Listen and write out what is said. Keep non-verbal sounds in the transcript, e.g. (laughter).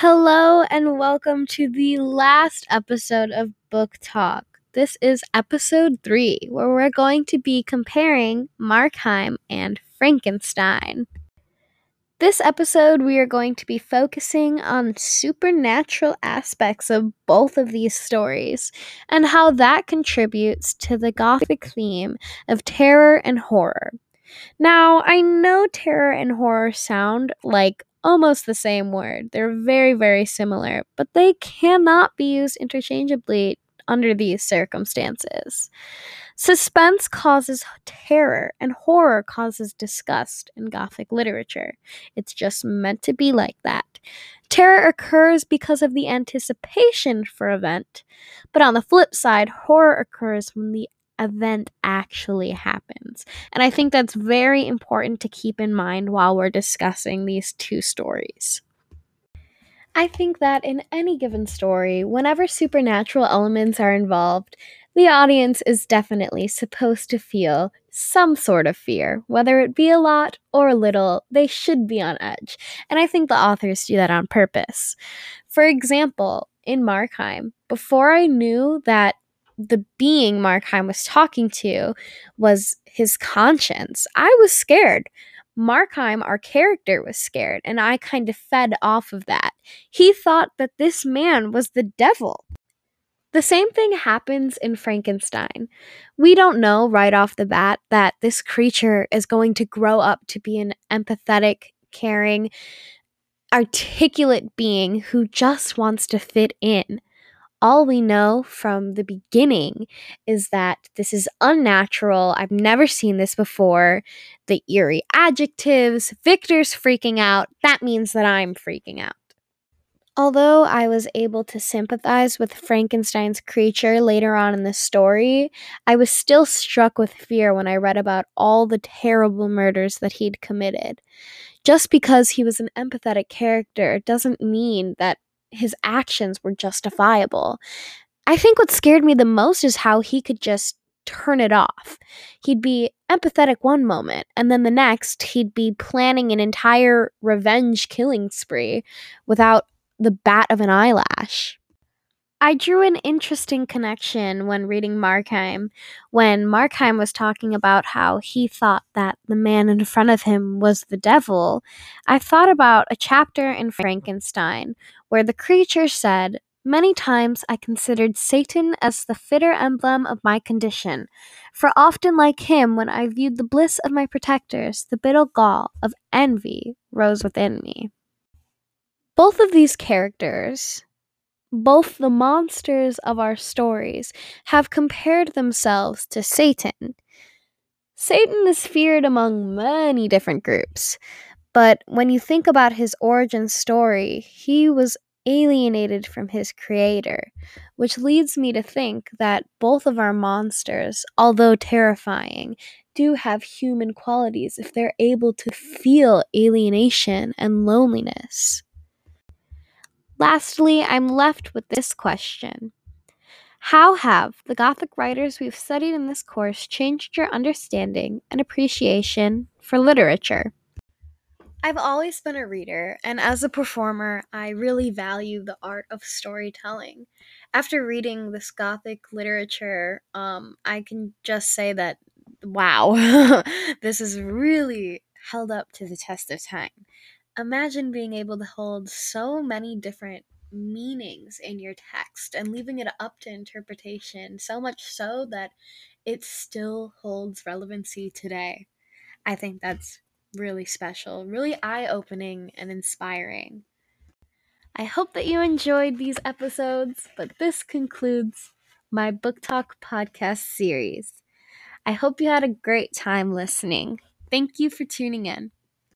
Hello, and welcome to the last episode of Book Talk. This is episode three, where we're going to be comparing Markheim and Frankenstein. This episode, we are going to be focusing on supernatural aspects of both of these stories and how that contributes to the Gothic theme of terror and horror. Now, I know terror and horror sound like almost the same word. They're very, very similar, but they cannot be used interchangeably under these circumstances. Suspense causes terror, and horror causes disgust in Gothic literature. It's just meant to be like that. Terror occurs because of the anticipation for event, but on the flip side, horror occurs when the event actually happens. And I think that's very important to keep in mind while we're discussing these two stories. I think that in any given story, whenever supernatural elements are involved, the audience is definitely supposed to feel some sort of fear. Whether it be a lot or a little, they should be on edge. And I think the authors do that on purpose. For example, in Markheim, before I knew that the being Markheim was talking to was his conscience. I was scared. Markheim, our character, was scared, and I kind of fed off of that. He thought that this man was the devil. The same thing happens in Frankenstein. We don't know right off the bat that this creature is going to grow up to be an empathetic, caring, articulate being who just wants to fit in all we know from the beginning is that this is unnatural. I've never seen this before. The eerie adjectives, Victor's freaking out. That means that I'm freaking out. Although I was able to sympathize with Frankenstein's creature later on in the story, I was still struck with fear when I read about all the terrible murders that he'd committed. Just because he was an empathetic character doesn't mean that his actions were justifiable. I think what scared me the most is how he could just turn it off. He'd be empathetic one moment, and then the next, he'd be planning an entire revenge killing spree without the bat of an eyelash. I drew an interesting connection when reading Markheim, when Markheim was talking about how he thought that the man in front of him was the devil. I thought about a chapter in Frankenstein where the creature said, Many times I considered Satan as the fitter emblem of my condition, for often like him, when I viewed the bliss of my protectors, the bitter gall of envy rose within me. Both of these characters, both the monsters of our stories, have compared themselves to Satan. Satan is feared among many different groups, but when you think about his origin story, he was alienated from his creator, which leads me to think that both of our monsters, although terrifying, do have human qualities if they're able to feel alienation and loneliness. Lastly, I'm left with this question How have the Gothic writers we've studied in this course changed your understanding and appreciation for literature? I've always been a reader, and as a performer, I really value the art of storytelling. After reading this Gothic literature, um, I can just say that, wow, (laughs) this is really held up to the test of time. Imagine being able to hold so many different meanings in your text and leaving it up to interpretation, so much so that it still holds relevancy today. I think that's really special, really eye opening, and inspiring. I hope that you enjoyed these episodes, but this concludes my Book Talk podcast series. I hope you had a great time listening. Thank you for tuning in.